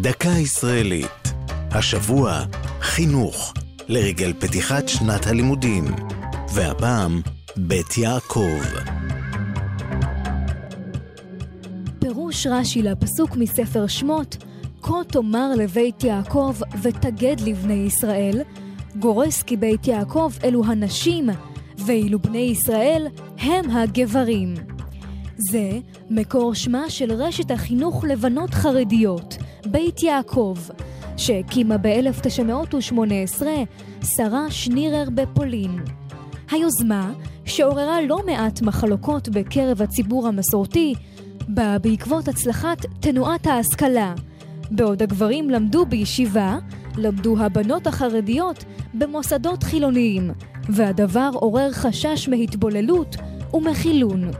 דקה ישראלית. השבוע, חינוך, לרגל פתיחת שנת הלימודים. והפעם, בית יעקב. פירוש רש"י לפסוק מספר שמות, כה תאמר לבית יעקב ותגד לבני ישראל, גורס כי בית יעקב אלו הנשים, ואילו בני ישראל הם הגברים. זה מקור שמה של רשת החינוך לבנות חרדיות, בית יעקב, שהקימה ב-1918 שרה שנירר בפולין. היוזמה, שעוררה לא מעט מחלוקות בקרב הציבור המסורתי, באה בעקבות הצלחת תנועת ההשכלה. בעוד הגברים למדו בישיבה, למדו הבנות החרדיות במוסדות חילוניים, והדבר עורר חשש מהתבוללות ומחילון.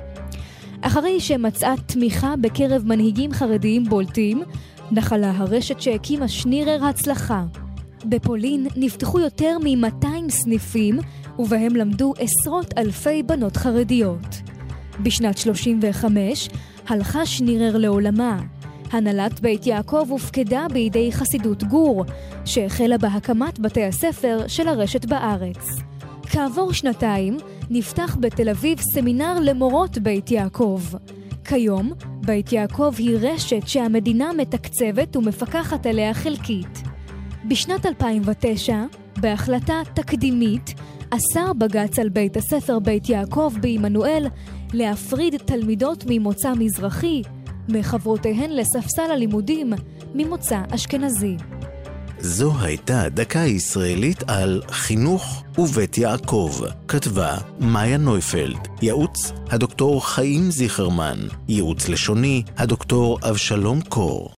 אחרי שמצאה תמיכה בקרב מנהיגים חרדיים בולטים, נחלה הרשת שהקימה שנירר הצלחה. בפולין נפתחו יותר מ-200 סניפים, ובהם למדו עשרות אלפי בנות חרדיות. בשנת 35 הלכה שנירר לעולמה. הנהלת בית יעקב הופקדה בידי חסידות גור, שהחלה בהקמת בתי הספר של הרשת בארץ. כעבור שנתיים נפתח בתל אביב סמינר למורות בית יעקב. כיום, בית יעקב היא רשת שהמדינה מתקצבת ומפקחת עליה חלקית. בשנת 2009, בהחלטה תקדימית, אסר בג"ץ על בית הספר בית יעקב בעמנואל להפריד תלמידות ממוצא מזרחי מחברותיהן לספסל הלימודים ממוצא אשכנזי. זו הייתה דקה ישראלית על חינוך ובית יעקב. כתבה מאיה נויפלד. ייעוץ הדוקטור חיים זיכרמן. ייעוץ לשוני הדוקטור אבשלום קור.